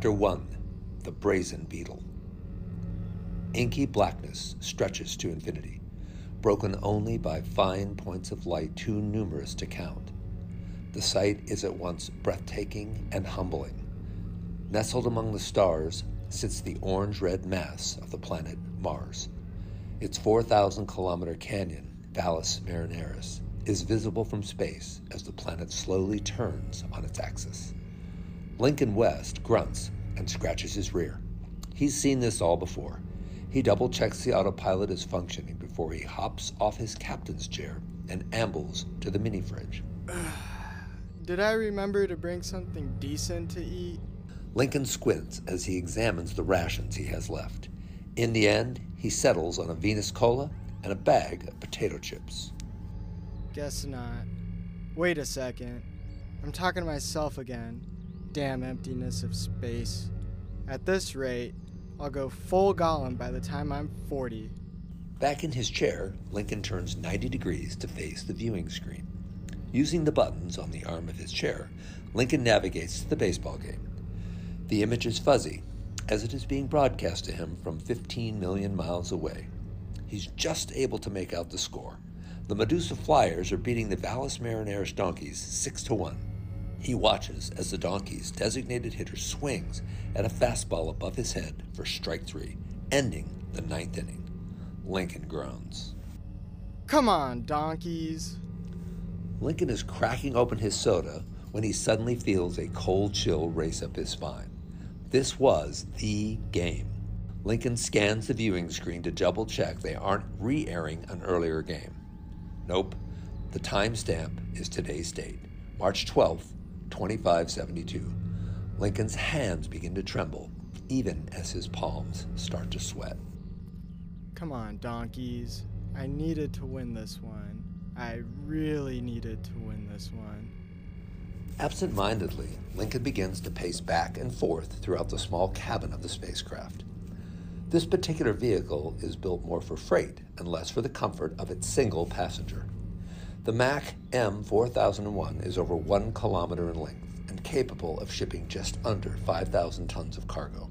Chapter 1 The Brazen Beetle. Inky blackness stretches to infinity, broken only by fine points of light too numerous to count. The sight is at once breathtaking and humbling. Nestled among the stars sits the orange red mass of the planet Mars. Its 4,000 kilometer canyon, Valles Marineris, is visible from space as the planet slowly turns on its axis. Lincoln West grunts and scratches his rear. He's seen this all before. He double checks the autopilot is functioning before he hops off his captain's chair and ambles to the mini fridge. Did I remember to bring something decent to eat? Lincoln squints as he examines the rations he has left. In the end, he settles on a Venus Cola and a bag of potato chips. Guess not. Wait a second. I'm talking to myself again. Damn emptiness of space. At this rate, I'll go full Gollum by the time I'm 40. Back in his chair, Lincoln turns 90 degrees to face the viewing screen. Using the buttons on the arm of his chair, Lincoln navigates to the baseball game. The image is fuzzy, as it is being broadcast to him from 15 million miles away. He's just able to make out the score. The Medusa Flyers are beating the Valles Marineris Donkeys 6 to 1. He watches as the Donkeys' designated hitter swings at a fastball above his head for strike three, ending the ninth inning. Lincoln groans. Come on, donkeys. Lincoln is cracking open his soda when he suddenly feels a cold chill race up his spine. This was the game. Lincoln scans the viewing screen to double check they aren't re airing an earlier game. Nope, the timestamp is today's date, March 12th, 2572. Lincoln's hands begin to tremble, even as his palms start to sweat. Come on, donkeys. I needed to win this one. I really needed to win this one. Absent mindedly, Lincoln begins to pace back and forth throughout the small cabin of the spacecraft. This particular vehicle is built more for freight and less for the comfort of its single passenger. The Mac M4001 is over one kilometer in length and capable of shipping just under 5,000 tons of cargo.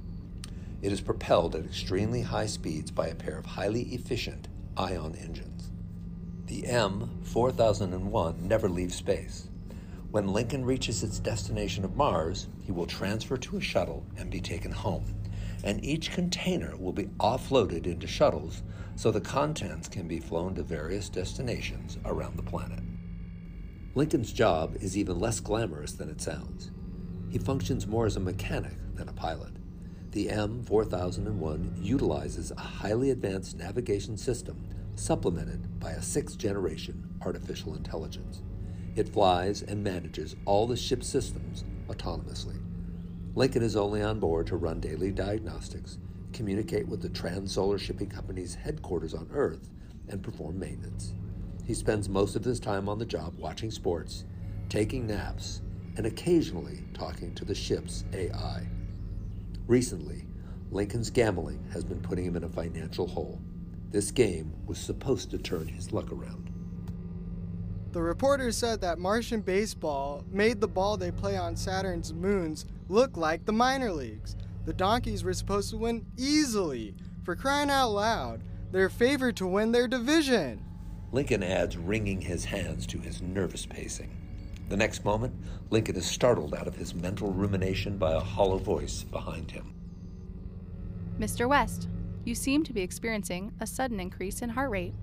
It is propelled at extremely high speeds by a pair of highly efficient ion engines. The M4001 never leaves space. When Lincoln reaches its destination of Mars, he will transfer to a shuttle and be taken home, and each container will be offloaded into shuttles so the contents can be flown to various destinations around the planet. Lincoln's job is even less glamorous than it sounds. He functions more as a mechanic than a pilot. The M4001 utilizes a highly advanced navigation system supplemented by a sixth generation artificial intelligence. It flies and manages all the ship's systems autonomously. Lincoln is only on board to run daily diagnostics, communicate with the Trans-Solar Shipping Company's headquarters on Earth, and perform maintenance. He spends most of his time on the job watching sports, taking naps, and occasionally talking to the ship's AI. Recently, Lincoln's gambling has been putting him in a financial hole. This game was supposed to turn his luck around. The reporter said that Martian baseball made the ball they play on Saturn's moons look like the minor leagues. The Donkeys were supposed to win easily. For crying out loud, they're favored to win their division. Lincoln adds wringing his hands to his nervous pacing. The next moment, Lincoln is startled out of his mental rumination by a hollow voice behind him. Mr. West, you seem to be experiencing a sudden increase in heart rate.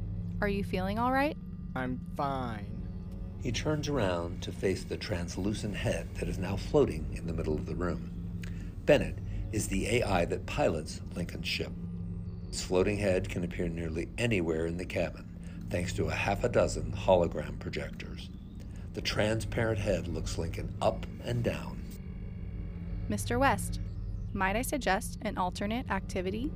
Are you feeling all right? I'm fine. He turns around to face the translucent head that is now floating in the middle of the room. Bennett is the AI that pilots Lincoln's ship. Its floating head can appear nearly anywhere in the cabin, thanks to a half a dozen hologram projectors. The transparent head looks Lincoln up and down. Mr. West, might I suggest an alternate activity?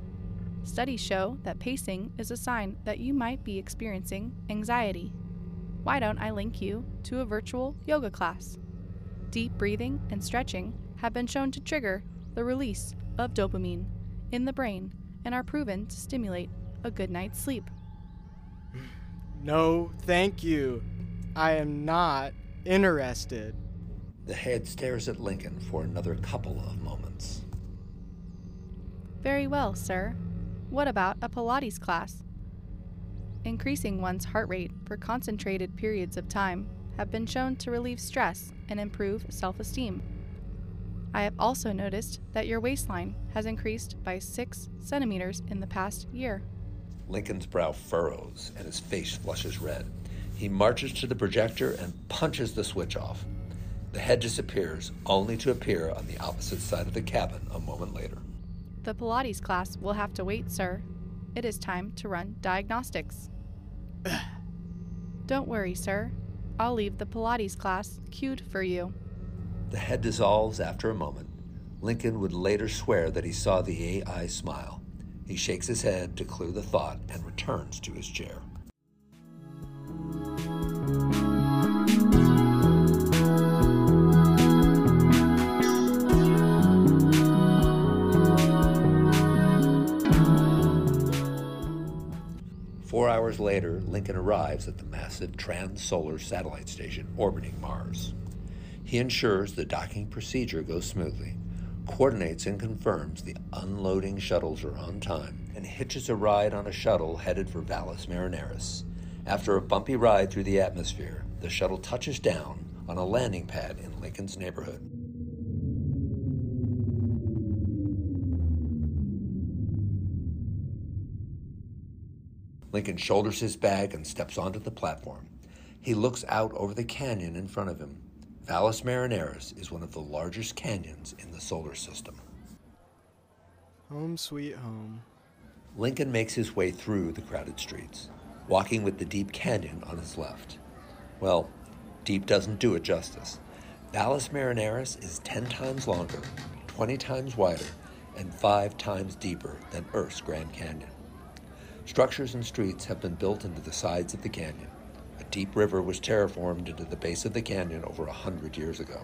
Studies show that pacing is a sign that you might be experiencing anxiety. Why don't I link you to a virtual yoga class? Deep breathing and stretching have been shown to trigger the release of dopamine in the brain and are proven to stimulate a good night's sleep. No, thank you. I am not interested. The head stares at Lincoln for another couple of moments. Very well, sir. What about a Pilates class? Increasing one's heart rate for concentrated periods of time have been shown to relieve stress and improve self esteem. I have also noticed that your waistline has increased by 6 centimeters in the past year. Lincoln's brow furrows and his face flushes red. He marches to the projector and punches the switch off. The head disappears, only to appear on the opposite side of the cabin a moment later. The Pilates class will have to wait, sir. It is time to run diagnostics. Don't worry, sir. I'll leave the Pilates class queued for you. The head dissolves after a moment. Lincoln would later swear that he saw the AI smile. He shakes his head to clear the thought and returns to his chair. Hours later, Lincoln arrives at the massive trans-solar satellite station orbiting Mars. He ensures the docking procedure goes smoothly, coordinates and confirms the unloading shuttles are on time, and hitches a ride on a shuttle headed for Valles Marineris. After a bumpy ride through the atmosphere, the shuttle touches down on a landing pad in Lincoln's neighborhood. Lincoln shoulders his bag and steps onto the platform. He looks out over the canyon in front of him. Valles Marineris is one of the largest canyons in the solar system. Home sweet home. Lincoln makes his way through the crowded streets, walking with the deep canyon on his left. Well, deep doesn't do it justice. Valles Marineris is 10 times longer, 20 times wider, and 5 times deeper than Earth's Grand Canyon. Structures and streets have been built into the sides of the canyon. A deep river was terraformed into the base of the canyon over a hundred years ago.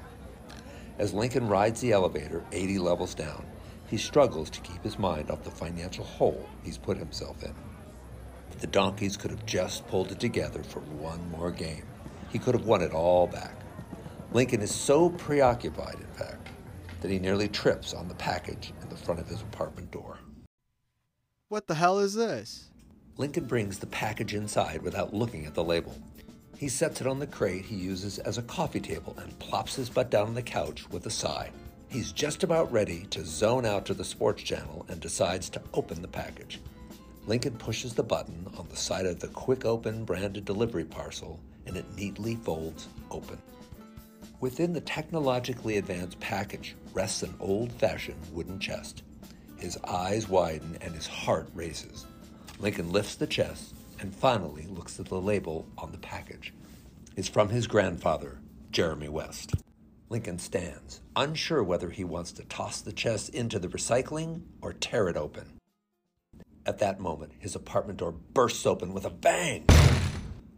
As Lincoln rides the elevator 80 levels down, he struggles to keep his mind off the financial hole he's put himself in. The donkeys could have just pulled it together for one more game. He could have won it all back. Lincoln is so preoccupied, in fact, that he nearly trips on the package in the front of his apartment door. What the hell is this? Lincoln brings the package inside without looking at the label. He sets it on the crate he uses as a coffee table and plops his butt down on the couch with a sigh. He's just about ready to zone out to the sports channel and decides to open the package. Lincoln pushes the button on the side of the Quick Open branded delivery parcel and it neatly folds open. Within the technologically advanced package rests an old fashioned wooden chest. His eyes widen and his heart races. Lincoln lifts the chest and finally looks at the label on the package. It's from his grandfather, Jeremy West. Lincoln stands, unsure whether he wants to toss the chest into the recycling or tear it open. At that moment, his apartment door bursts open with a bang.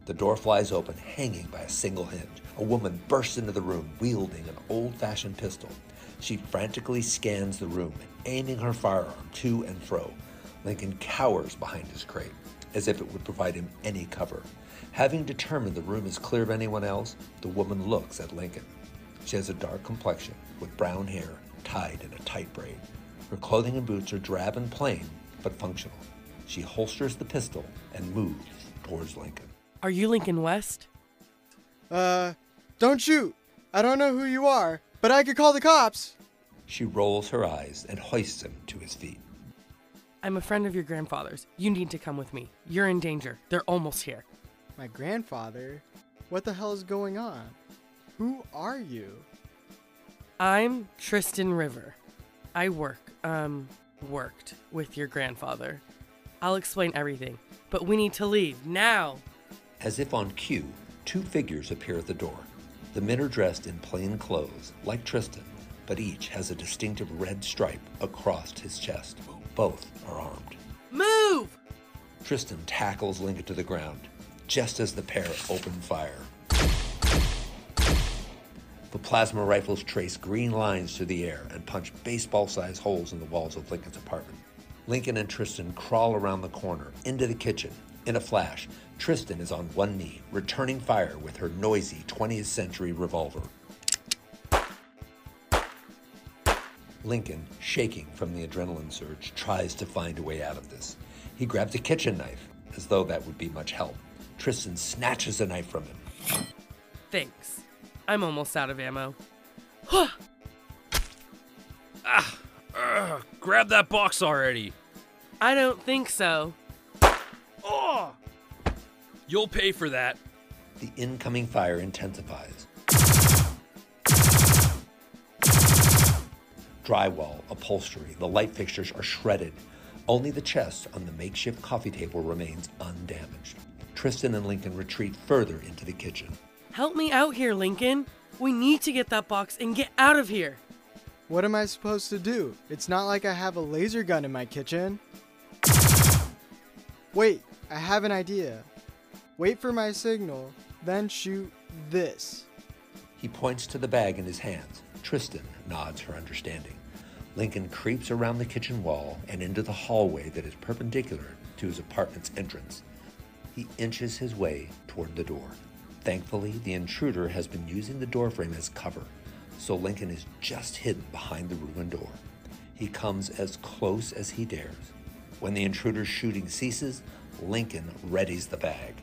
The door flies open, hanging by a single hinge. A woman bursts into the room, wielding an old fashioned pistol. She frantically scans the room, aiming her firearm to and fro. Lincoln cowers behind his crate, as if it would provide him any cover. Having determined the room is clear of anyone else, the woman looks at Lincoln. She has a dark complexion, with brown hair tied in a tight braid. Her clothing and boots are drab and plain, but functional. She holsters the pistol and moves towards Lincoln. Are you Lincoln West? Uh, don't shoot. I don't know who you are, but I could call the cops. She rolls her eyes and hoists him to his feet. I'm a friend of your grandfather's. You need to come with me. You're in danger. They're almost here. My grandfather? What the hell is going on? Who are you? I'm Tristan River. I work, um, worked with your grandfather. I'll explain everything, but we need to leave now. As if on cue, two figures appear at the door. The men are dressed in plain clothes, like Tristan, but each has a distinctive red stripe across his chest. Both are armed. Move! Tristan tackles Lincoln to the ground, just as the pair open fire. The plasma rifles trace green lines through the air and punch baseball sized holes in the walls of Lincoln's apartment. Lincoln and Tristan crawl around the corner into the kitchen. In a flash, Tristan is on one knee, returning fire with her noisy 20th century revolver. Lincoln, shaking from the adrenaline surge, tries to find a way out of this. He grabs a kitchen knife, as though that would be much help. Tristan snatches the knife from him. Thanks. I'm almost out of ammo. Ah, ugh, grab that box already. I don't think so. You'll pay for that. The incoming fire intensifies. Drywall, upholstery, the light fixtures are shredded. Only the chest on the makeshift coffee table remains undamaged. Tristan and Lincoln retreat further into the kitchen. Help me out here, Lincoln. We need to get that box and get out of here. What am I supposed to do? It's not like I have a laser gun in my kitchen. Wait, I have an idea. Wait for my signal, then shoot this. He points to the bag in his hands. Tristan nods her understanding. Lincoln creeps around the kitchen wall and into the hallway that is perpendicular to his apartment's entrance. He inches his way toward the door. Thankfully, the intruder has been using the doorframe as cover, so Lincoln is just hidden behind the ruined door. He comes as close as he dares. When the intruder's shooting ceases, Lincoln readies the bag.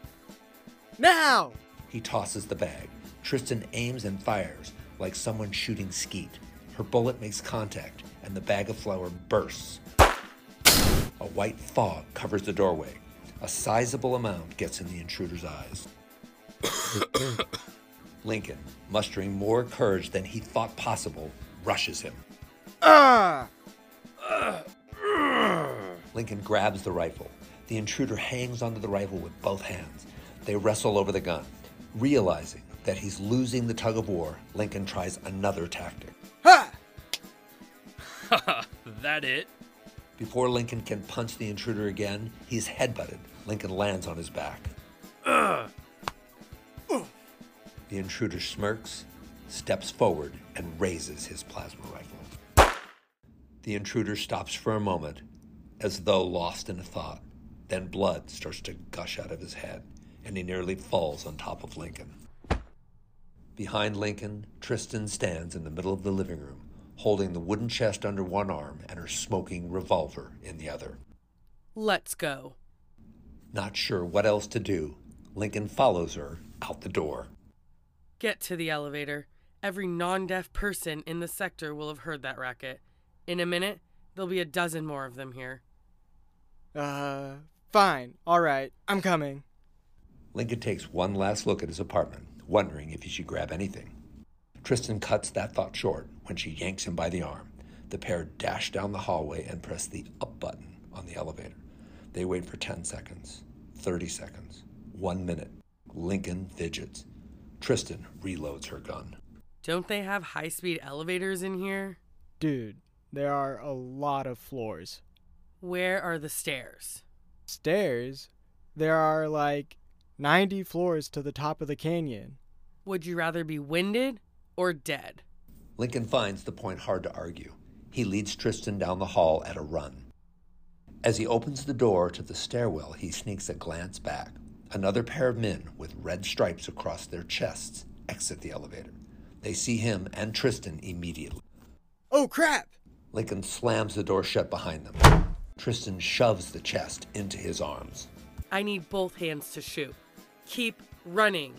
Now! He tosses the bag. Tristan aims and fires like someone shooting skeet. Her bullet makes contact, and the bag of flour bursts. A white fog covers the doorway. A sizable amount gets in the intruder's eyes. Lincoln, mustering more courage than he thought possible, rushes him. Ah! Lincoln grabs the rifle. The intruder hangs onto the rifle with both hands. They wrestle over the gun. Realizing that he's losing the tug of war, Lincoln tries another tactic. Ha! Ha ha! That it? Before Lincoln can punch the intruder again, he's headbutted. Lincoln lands on his back. The intruder smirks, steps forward, and raises his plasma rifle. The intruder stops for a moment, as though lost in a thought. Then blood starts to gush out of his head, and he nearly falls on top of Lincoln. Behind Lincoln, Tristan stands in the middle of the living room, holding the wooden chest under one arm and her smoking revolver in the other. Let's go. Not sure what else to do, Lincoln follows her out the door. Get to the elevator. Every non deaf person in the sector will have heard that racket. In a minute, there'll be a dozen more of them here. Uh, fine. Alright, I'm coming. Lincoln takes one last look at his apartment, wondering if he should grab anything. Tristan cuts that thought short when she yanks him by the arm. The pair dash down the hallway and press the up button on the elevator. They wait for 10 seconds, 30 seconds, one minute. Lincoln fidgets. Tristan reloads her gun. Don't they have high speed elevators in here? Dude, there are a lot of floors. Where are the stairs? Stairs? There are like 90 floors to the top of the canyon. Would you rather be winded or dead? Lincoln finds the point hard to argue. He leads Tristan down the hall at a run. As he opens the door to the stairwell, he sneaks a glance back. Another pair of men with red stripes across their chests exit the elevator. They see him and Tristan immediately. Oh crap! Lincoln slams the door shut behind them. Tristan shoves the chest into his arms. I need both hands to shoot. Keep running.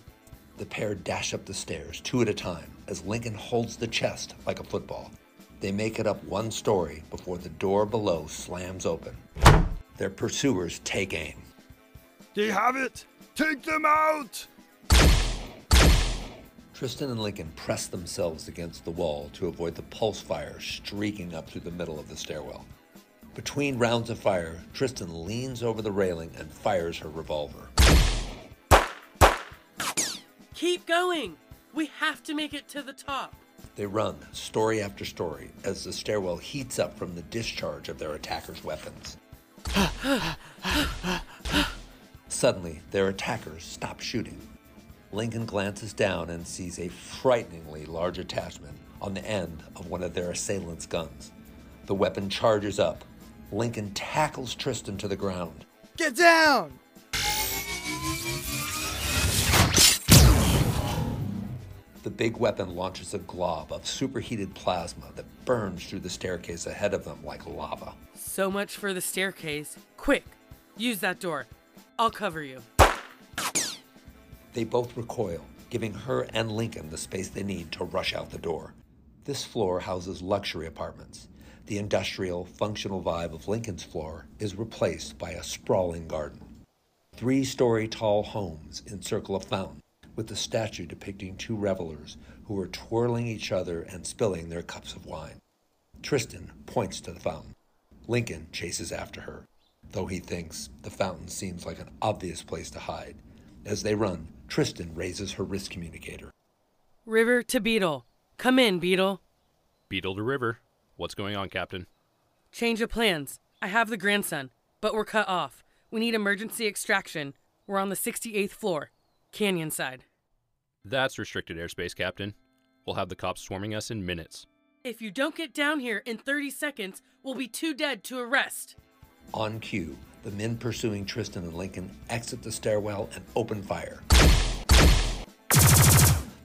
The pair dash up the stairs, two at a time, as Lincoln holds the chest like a football. They make it up one story before the door below slams open. Their pursuers take aim. They have it! Take them out! Tristan and Lincoln press themselves against the wall to avoid the pulse fire streaking up through the middle of the stairwell. Between rounds of fire, Tristan leans over the railing and fires her revolver. Keep going. We have to make it to the top. They run, story after story, as the stairwell heats up from the discharge of their attackers' weapons. Suddenly, their attackers stop shooting. Lincoln glances down and sees a frighteningly large attachment on the end of one of their assailants' guns. The weapon charges up. Lincoln tackles Tristan to the ground. Get down! The big weapon launches a glob of superheated plasma that burns through the staircase ahead of them like lava. So much for the staircase. Quick, use that door. I'll cover you. They both recoil, giving her and Lincoln the space they need to rush out the door. This floor houses luxury apartments. The industrial, functional vibe of Lincoln's floor is replaced by a sprawling garden. Three story tall homes encircle a fountain, with a statue depicting two revelers who are twirling each other and spilling their cups of wine. Tristan points to the fountain. Lincoln chases after her, though he thinks the fountain seems like an obvious place to hide. As they run, Tristan raises her wrist communicator. River to Beetle. Come in, Beetle. Beetle to River. What's going on, Captain? Change of plans. I have the grandson, but we're cut off. We need emergency extraction. We're on the 68th floor, canyon side. That's restricted airspace, Captain. We'll have the cops swarming us in minutes. If you don't get down here in 30 seconds, we'll be too dead to arrest. On cue, the men pursuing Tristan and Lincoln exit the stairwell and open fire.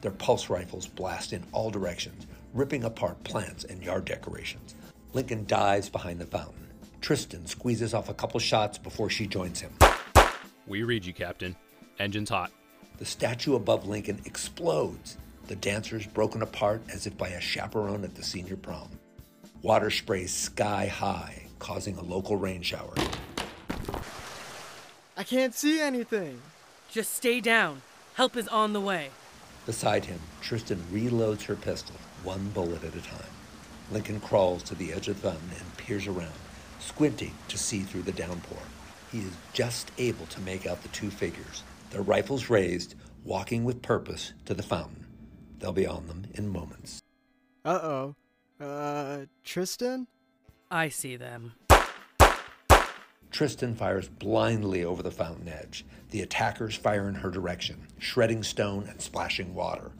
Their pulse rifles blast in all directions, ripping apart plants and yard decorations. Lincoln dives behind the fountain. Tristan squeezes off a couple shots before she joins him. We read you, Captain. Engine's hot. The statue above Lincoln explodes, the dancers broken apart as if by a chaperone at the senior prom. Water sprays sky high, causing a local rain shower. I can't see anything. Just stay down. Help is on the way. Beside him, Tristan reloads her pistol, one bullet at a time. Lincoln crawls to the edge of the fountain and peers around, squinting to see through the downpour. He is just able to make out the two figures, their rifles raised, walking with purpose to the fountain. They'll be on them in moments. Uh oh. Uh, Tristan? I see them. Tristan fires blindly over the fountain edge. The attackers fire in her direction, shredding stone and splashing water.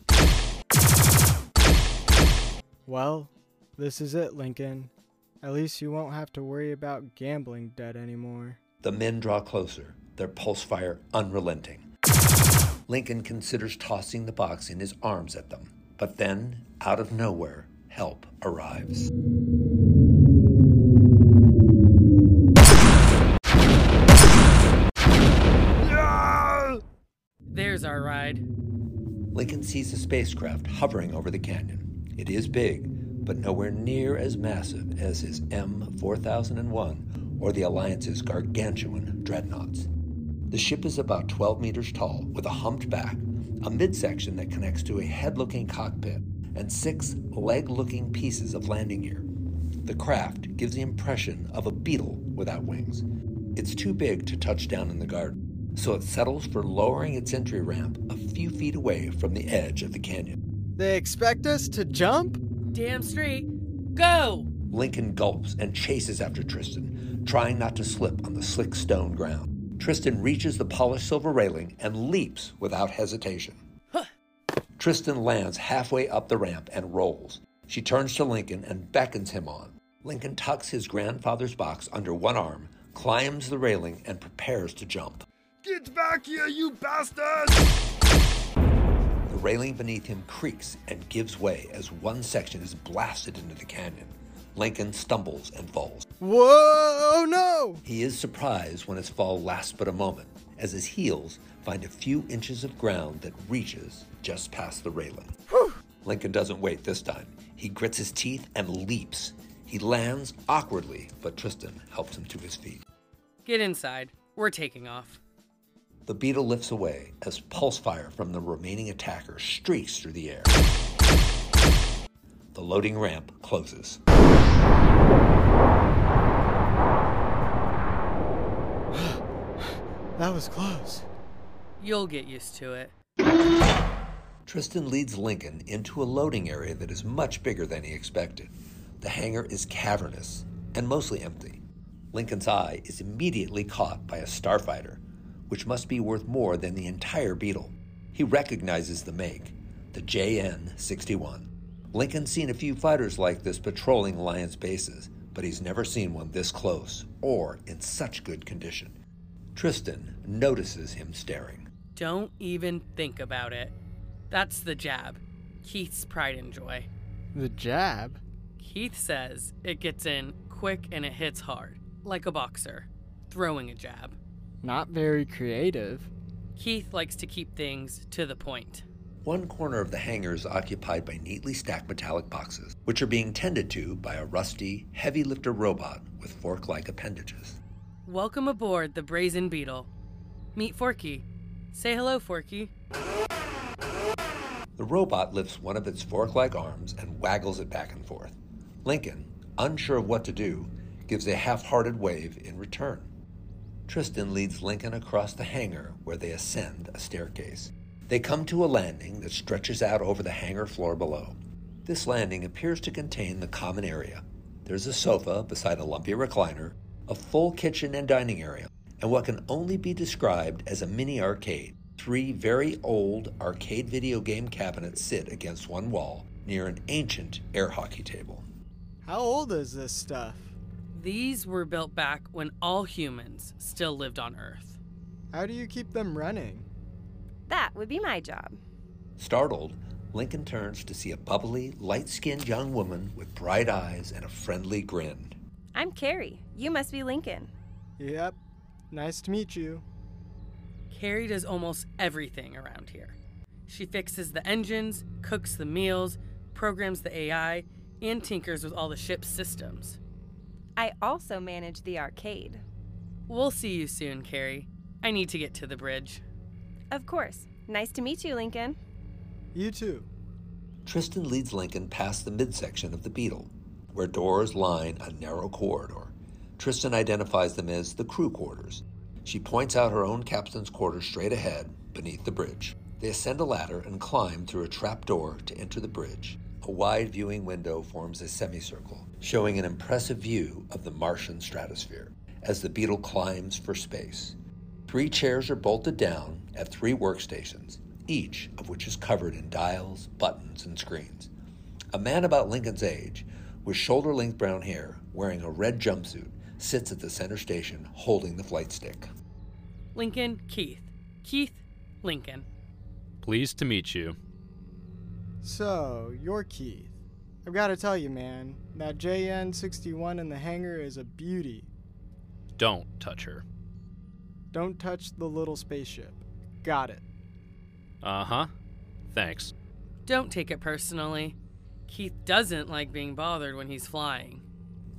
Well, this is it, Lincoln. At least you won't have to worry about gambling debt anymore. The men draw closer, their pulse fire unrelenting. Lincoln considers tossing the box in his arms at them, but then, out of nowhere, help arrives. There's our ride. Lincoln sees a spacecraft hovering over the canyon. It is big, but nowhere near as massive as his M 4001 or the Alliance's gargantuan dreadnoughts. The ship is about 12 meters tall, with a humped back, a midsection that connects to a head looking cockpit, and six leg looking pieces of landing gear. The craft gives the impression of a beetle without wings. It's too big to touch down in the garden, so it settles for lowering its entry ramp a few feet away from the edge of the canyon. They expect us to jump? Damn straight. Go! Lincoln gulps and chases after Tristan, trying not to slip on the slick stone ground. Tristan reaches the polished silver railing and leaps without hesitation. Tristan lands halfway up the ramp and rolls. She turns to Lincoln and beckons him on. Lincoln tucks his grandfather's box under one arm, climbs the railing, and prepares to jump. Get back here, you bastard! The railing beneath him creaks and gives way as one section is blasted into the canyon. Lincoln stumbles and falls. Whoa, no! He is surprised when his fall lasts but a moment, as his heels find a few inches of ground that reaches just past the railing. Whew. Lincoln doesn't wait this time. He grits his teeth and leaps. He lands awkwardly, but Tristan helps him to his feet. Get inside. We're taking off. The beetle lifts away as pulse fire from the remaining attacker streaks through the air. The loading ramp closes. That was close. You'll get used to it. Tristan leads Lincoln into a loading area that is much bigger than he expected. The hangar is cavernous and mostly empty. Lincoln's eye is immediately caught by a starfighter, which must be worth more than the entire Beetle. He recognizes the make, the JN 61. Lincoln's seen a few fighters like this patrolling Alliance bases, but he's never seen one this close or in such good condition. Tristan notices him staring. Don't even think about it. That's the jab. Keith's pride and joy. The jab? Keith says it gets in quick and it hits hard, like a boxer, throwing a jab. Not very creative. Keith likes to keep things to the point. One corner of the hangar is occupied by neatly stacked metallic boxes, which are being tended to by a rusty, heavy lifter robot with fork like appendages. Welcome aboard the Brazen Beetle. Meet Forky. Say hello, Forky. The robot lifts one of its fork like arms and waggles it back and forth. Lincoln, unsure of what to do, gives a half hearted wave in return. Tristan leads Lincoln across the hangar where they ascend a staircase. They come to a landing that stretches out over the hangar floor below. This landing appears to contain the common area. There's a sofa beside a lumpy recliner, a full kitchen and dining area, and what can only be described as a mini arcade. Three very old arcade video game cabinets sit against one wall near an ancient air hockey table. How old is this stuff? These were built back when all humans still lived on Earth. How do you keep them running? That would be my job. Startled, Lincoln turns to see a bubbly, light skinned young woman with bright eyes and a friendly grin. I'm Carrie. You must be Lincoln. Yep. Nice to meet you. Carrie does almost everything around here. She fixes the engines, cooks the meals, programs the AI, and tinkers with all the ship's systems. I also manage the arcade. We'll see you soon, Carrie. I need to get to the bridge. Of course. Nice to meet you, Lincoln. You too. Tristan leads Lincoln past the midsection of the Beetle, where doors line a narrow corridor. Tristan identifies them as the crew quarters. She points out her own captain's quarters straight ahead, beneath the bridge. They ascend a ladder and climb through a trap door to enter the bridge. A wide viewing window forms a semicircle, showing an impressive view of the Martian stratosphere as the Beetle climbs for space. Three chairs are bolted down at three workstations, each of which is covered in dials, buttons, and screens. A man about Lincoln's age, with shoulder length brown hair, wearing a red jumpsuit, sits at the center station holding the flight stick. Lincoln, Keith. Keith, Lincoln. Pleased to meet you. So, you're Keith. I've got to tell you, man, that JN61 in the hangar is a beauty. Don't touch her. Don't touch the little spaceship. Got it. Uh huh. Thanks. Don't take it personally. Keith doesn't like being bothered when he's flying.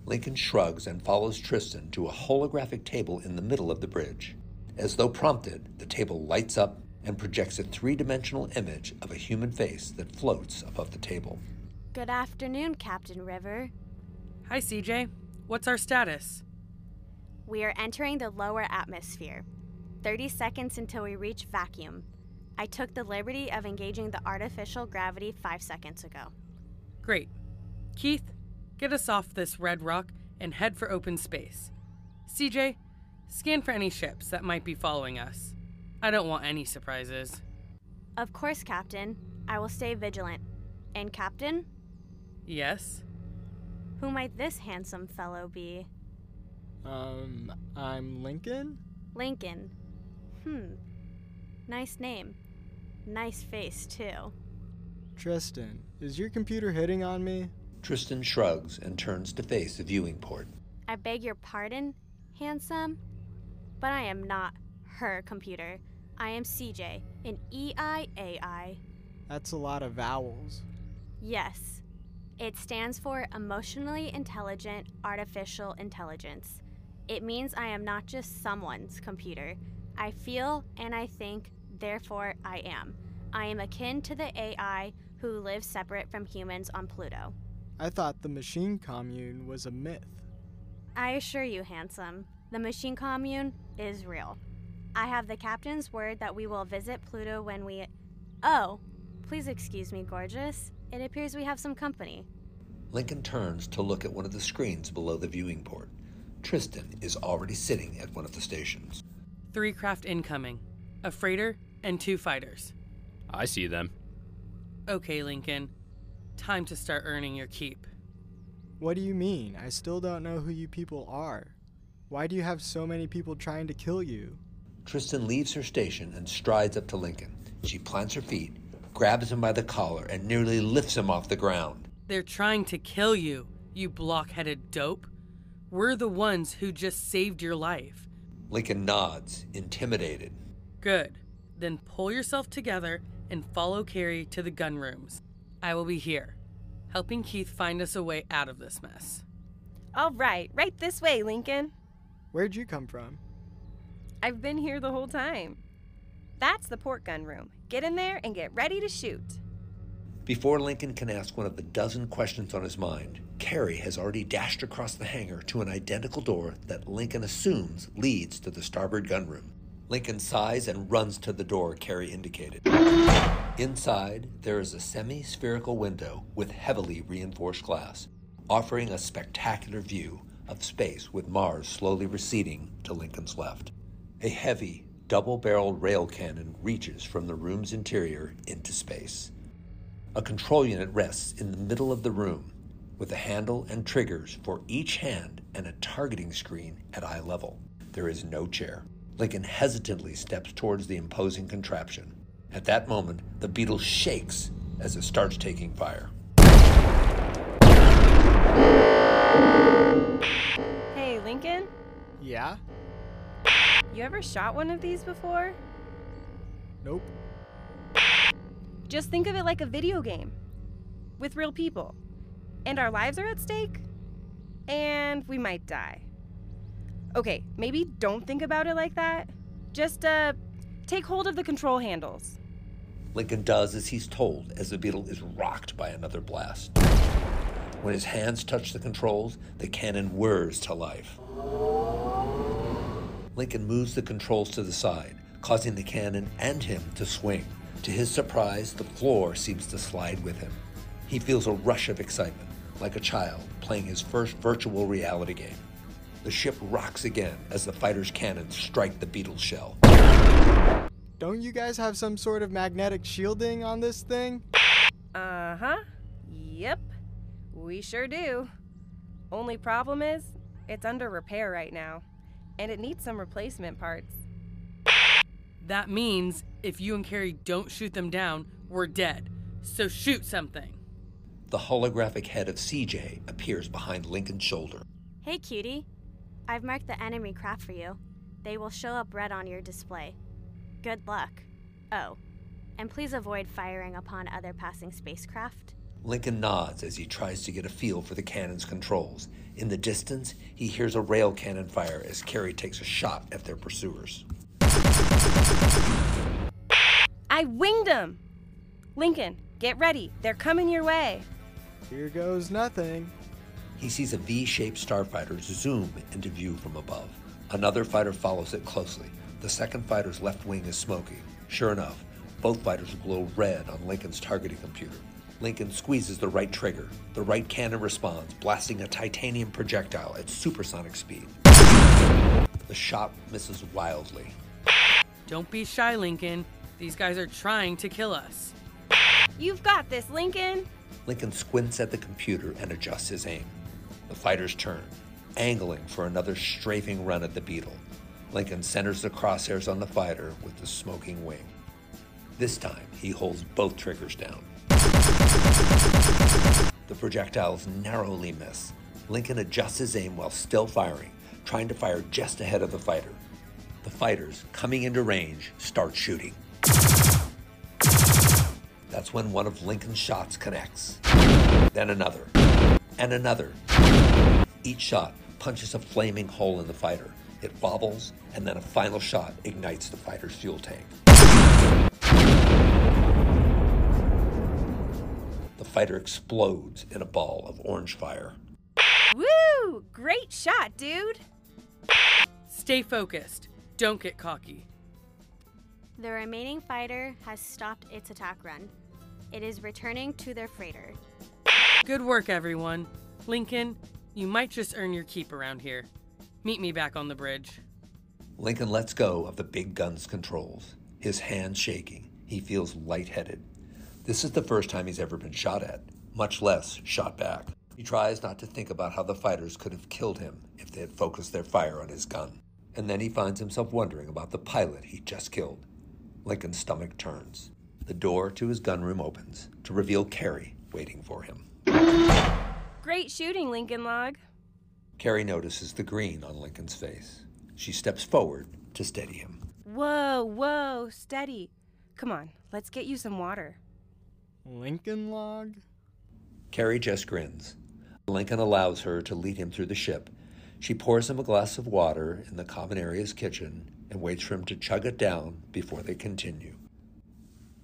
Lincoln shrugs and follows Tristan to a holographic table in the middle of the bridge. As though prompted, the table lights up and projects a three dimensional image of a human face that floats above the table. Good afternoon, Captain River. Hi, CJ. What's our status? We are entering the lower atmosphere. 30 seconds until we reach vacuum. I took the liberty of engaging the artificial gravity five seconds ago. Great. Keith, get us off this red rock and head for open space. CJ, scan for any ships that might be following us. I don't want any surprises. Of course, Captain. I will stay vigilant. And, Captain, Yes? who might this handsome fellow be? Um, I'm Lincoln? Lincoln. Hmm. Nice name. Nice face, too. Tristan, is your computer hitting on me? Tristan shrugs and turns to face the viewing port. I beg your pardon, handsome? But I am not her computer. I am CJ, an E EIAI. That's a lot of vowels. Yes. It stands for Emotionally Intelligent Artificial Intelligence. It means I am not just someone's computer. I feel and I think, therefore I am. I am akin to the AI who lives separate from humans on Pluto. I thought the machine commune was a myth. I assure you, handsome, the machine commune is real. I have the captain's word that we will visit Pluto when we. Oh, please excuse me, gorgeous. It appears we have some company. Lincoln turns to look at one of the screens below the viewing port. Tristan is already sitting at one of the stations. Three craft incoming a freighter and two fighters. I see them. Okay, Lincoln. Time to start earning your keep. What do you mean? I still don't know who you people are. Why do you have so many people trying to kill you? Tristan leaves her station and strides up to Lincoln. She plants her feet, grabs him by the collar, and nearly lifts him off the ground. They're trying to kill you, you block-headed dope. We're the ones who just saved your life. Lincoln nods, intimidated. Good. Then pull yourself together and follow Carrie to the gun rooms. I will be here, helping Keith find us a way out of this mess. All right, right this way, Lincoln. Where'd you come from? I've been here the whole time. That's the port gun room. Get in there and get ready to shoot. Before Lincoln can ask one of the dozen questions on his mind, Carrie has already dashed across the hangar to an identical door that Lincoln assumes leads to the starboard gunroom. Lincoln sighs and runs to the door Carrie indicated. Inside, there is a semi spherical window with heavily reinforced glass, offering a spectacular view of space with Mars slowly receding to Lincoln's left. A heavy, double barreled rail cannon reaches from the room's interior into space. A control unit rests in the middle of the room with a handle and triggers for each hand and a targeting screen at eye level. There is no chair. Lincoln hesitantly steps towards the imposing contraption. At that moment, the Beetle shakes as it starts taking fire. Hey, Lincoln, Yeah? you ever shot one of these before? Nope. Just think of it like a video game with real people. And our lives are at stake. And we might die. Okay, maybe don't think about it like that. Just uh take hold of the control handles. Lincoln does as he's told as the Beetle is rocked by another blast. When his hands touch the controls, the cannon whirs to life. Lincoln moves the controls to the side, causing the cannon and him to swing. To his surprise, the floor seems to slide with him. He feels a rush of excitement, like a child playing his first virtual reality game. The ship rocks again as the fighter's cannons strike the beetle shell. Don't you guys have some sort of magnetic shielding on this thing? Uh huh. Yep. We sure do. Only problem is, it's under repair right now. And it needs some replacement parts. That means if you and Carrie don't shoot them down, we're dead. So shoot something. The holographic head of CJ appears behind Lincoln's shoulder. Hey, cutie. I've marked the enemy craft for you. They will show up red on your display. Good luck. Oh, and please avoid firing upon other passing spacecraft. Lincoln nods as he tries to get a feel for the cannon's controls. In the distance, he hears a rail cannon fire as Carrie takes a shot at their pursuers. I winged them! Lincoln, get ready. They're coming your way. Here goes nothing. He sees a V shaped starfighter zoom into view from above. Another fighter follows it closely. The second fighter's left wing is smoking. Sure enough, both fighters glow red on Lincoln's targeting computer. Lincoln squeezes the right trigger. The right cannon responds, blasting a titanium projectile at supersonic speed. The shot misses wildly. Don't be shy, Lincoln. These guys are trying to kill us. You've got this, Lincoln. Lincoln squints at the computer and adjusts his aim. The fighters turn, angling for another strafing run at the Beetle. Lincoln centers the crosshairs on the fighter with the smoking wing. This time, he holds both triggers down. The projectiles narrowly miss. Lincoln adjusts his aim while still firing, trying to fire just ahead of the fighter. The fighters, coming into range, start shooting. That's when one of Lincoln's shots connects. Then another. And another. Each shot punches a flaming hole in the fighter. It wobbles, and then a final shot ignites the fighter's fuel tank. The fighter explodes in a ball of orange fire. Woo! Great shot, dude. Stay focused. Don't get cocky. The remaining fighter has stopped its attack run. It is returning to their freighter. Good work, everyone. Lincoln, you might just earn your keep around here. Meet me back on the bridge. Lincoln lets go of the big gun's controls, his hands shaking. He feels lightheaded. This is the first time he's ever been shot at, much less shot back. He tries not to think about how the fighters could have killed him if they had focused their fire on his gun. And then he finds himself wondering about the pilot he just killed. Lincoln's stomach turns. The door to his gunroom opens to reveal Carrie waiting for him. Great shooting, Lincoln Log. Carrie notices the green on Lincoln's face. She steps forward to steady him. Whoa, whoa, steady. Come on, let's get you some water. Lincoln Log? Carrie just grins. Lincoln allows her to lead him through the ship. She pours him a glass of water in the common area's kitchen and waits for him to chug it down before they continue.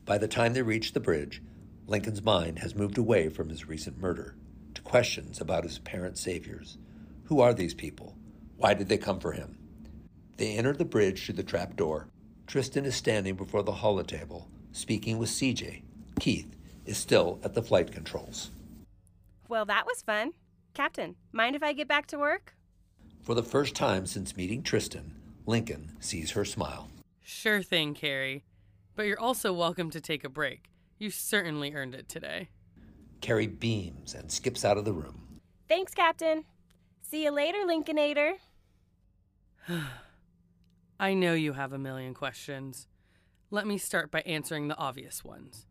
By the time they reach the bridge, Lincoln's mind has moved away from his recent murder to questions about his apparent saviors. Who are these people? Why did they come for him? They enter the bridge through the trap door. Tristan is standing before the holotable, speaking with CJ. Keith is still at the flight controls. Well, that was fun. Captain, mind if I get back to work? For the first time since meeting Tristan, Lincoln sees her smile. Sure thing, Carrie. But you're also welcome to take a break. You certainly earned it today. Carrie beams and skips out of the room. Thanks, Captain. See you later, Lincolnator. I know you have a million questions. Let me start by answering the obvious ones.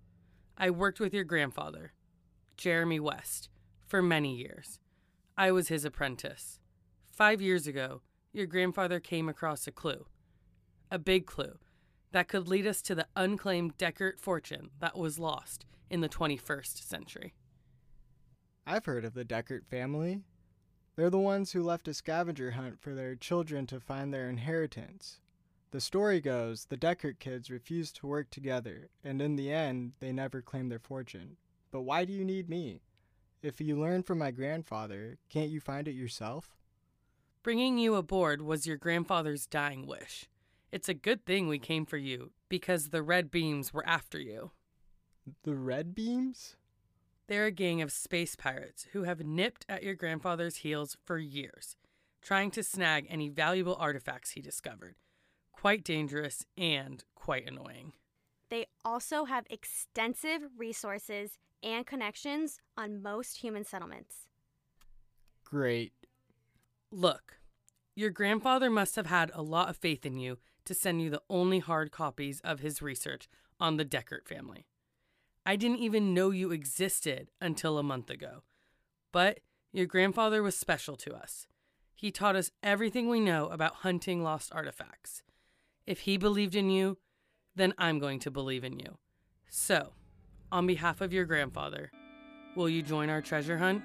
I worked with your grandfather, Jeremy West, for many years. I was his apprentice. Five years ago, your grandfather came across a clue. A big clue that could lead us to the unclaimed Deckert fortune that was lost in the 21st century. I've heard of the Deckert family. They're the ones who left a scavenger hunt for their children to find their inheritance. The story goes the Deckert kids refused to work together, and in the end, they never claimed their fortune. But why do you need me? If you learned from my grandfather, can't you find it yourself? Bringing you aboard was your grandfather's dying wish. It's a good thing we came for you, because the Red Beams were after you. The Red Beams? They're a gang of space pirates who have nipped at your grandfather's heels for years, trying to snag any valuable artifacts he discovered. Quite dangerous and quite annoying. They also have extensive resources and connections on most human settlements. Great. Look, your grandfather must have had a lot of faith in you to send you the only hard copies of his research on the Deckert family. I didn't even know you existed until a month ago. But your grandfather was special to us. He taught us everything we know about hunting lost artifacts. If he believed in you, then I'm going to believe in you. So, on behalf of your grandfather, will you join our treasure hunt?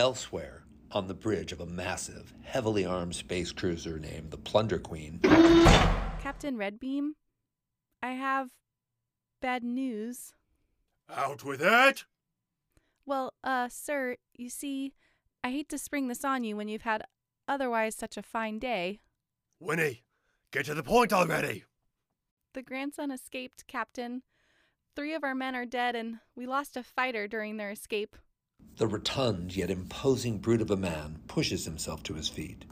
Elsewhere, on the bridge of a massive, heavily armed space cruiser named the Plunder Queen, Captain Redbeam, I have bad news. Out with it! Well, uh, sir, you see, I hate to spring this on you when you've had otherwise such a fine day. Winnie, get to the point already! The grandson escaped, Captain. Three of our men are dead, and we lost a fighter during their escape. The rotund yet imposing brute of a man pushes himself to his feet.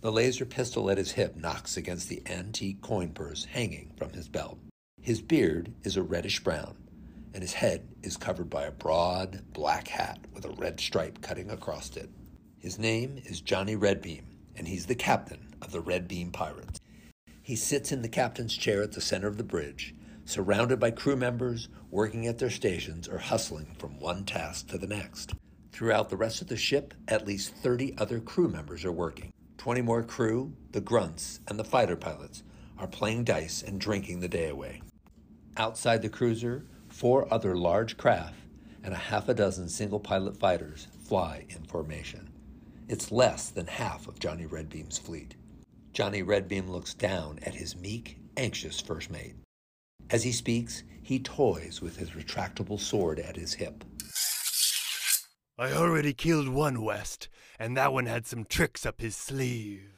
The laser pistol at his hip knocks against the antique coin purse hanging from his belt. His beard is a reddish brown, and his head is covered by a broad black hat with a red stripe cutting across it. His name is Johnny Redbeam, and he's the captain of the Redbeam Pirates. He sits in the captain's chair at the center of the bridge, surrounded by crew members working at their stations or hustling from one task to the next. Throughout the rest of the ship, at least 30 other crew members are working. 20 more crew, the grunts, and the fighter pilots are playing dice and drinking the day away. Outside the cruiser, four other large craft and a half a dozen single pilot fighters fly in formation. It's less than half of Johnny Redbeam's fleet. Johnny Redbeam looks down at his meek, anxious first mate. As he speaks, he toys with his retractable sword at his hip. I already killed one West, and that one had some tricks up his sleeve.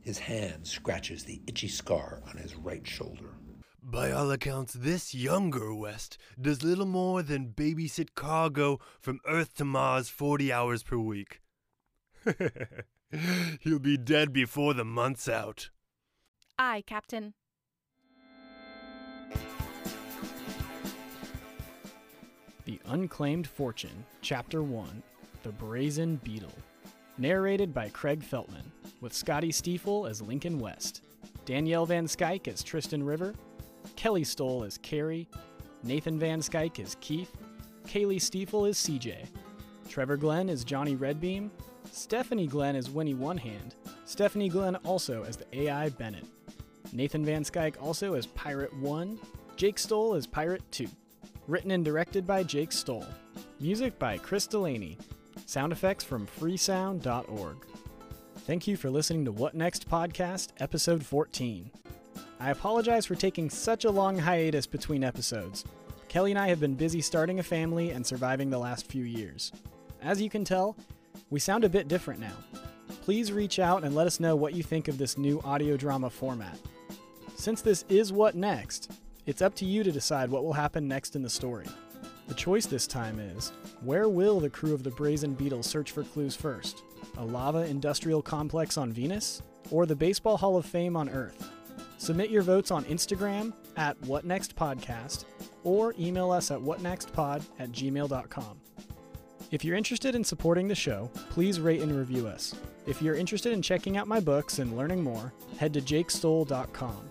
His hand scratches the itchy scar on his right shoulder. By all accounts, this younger West does little more than babysit cargo from Earth to Mars 40 hours per week. He'll be dead before the month's out. Aye, Captain. The Unclaimed Fortune, Chapter 1 The Brazen Beetle. Narrated by Craig Feltman, with Scotty Stiefel as Lincoln West, Danielle Van Skyke as Tristan River, Kelly Stoll as Carrie, Nathan Van Skyke as Keith, Kaylee Stiefel as CJ, Trevor Glenn as Johnny Redbeam, Stephanie Glenn as Winnie One Hand, Stephanie Glenn also as the AI Bennett, Nathan Van Skyke also as Pirate 1, Jake Stoll as Pirate 2. Written and directed by Jake Stoll. Music by Chris Delaney. Sound effects from freesound.org. Thank you for listening to What Next Podcast, Episode 14. I apologize for taking such a long hiatus between episodes. Kelly and I have been busy starting a family and surviving the last few years. As you can tell, we sound a bit different now. Please reach out and let us know what you think of this new audio drama format. Since this is What Next, it's up to you to decide what will happen next in the story. The choice this time is where will the crew of the Brazen Beetle search for clues first? A lava industrial complex on Venus? Or the Baseball Hall of Fame on Earth? Submit your votes on Instagram at WhatNextPodcast or email us at whatnextpod at gmail.com. If you're interested in supporting the show, please rate and review us. If you're interested in checking out my books and learning more, head to jakestoll.com.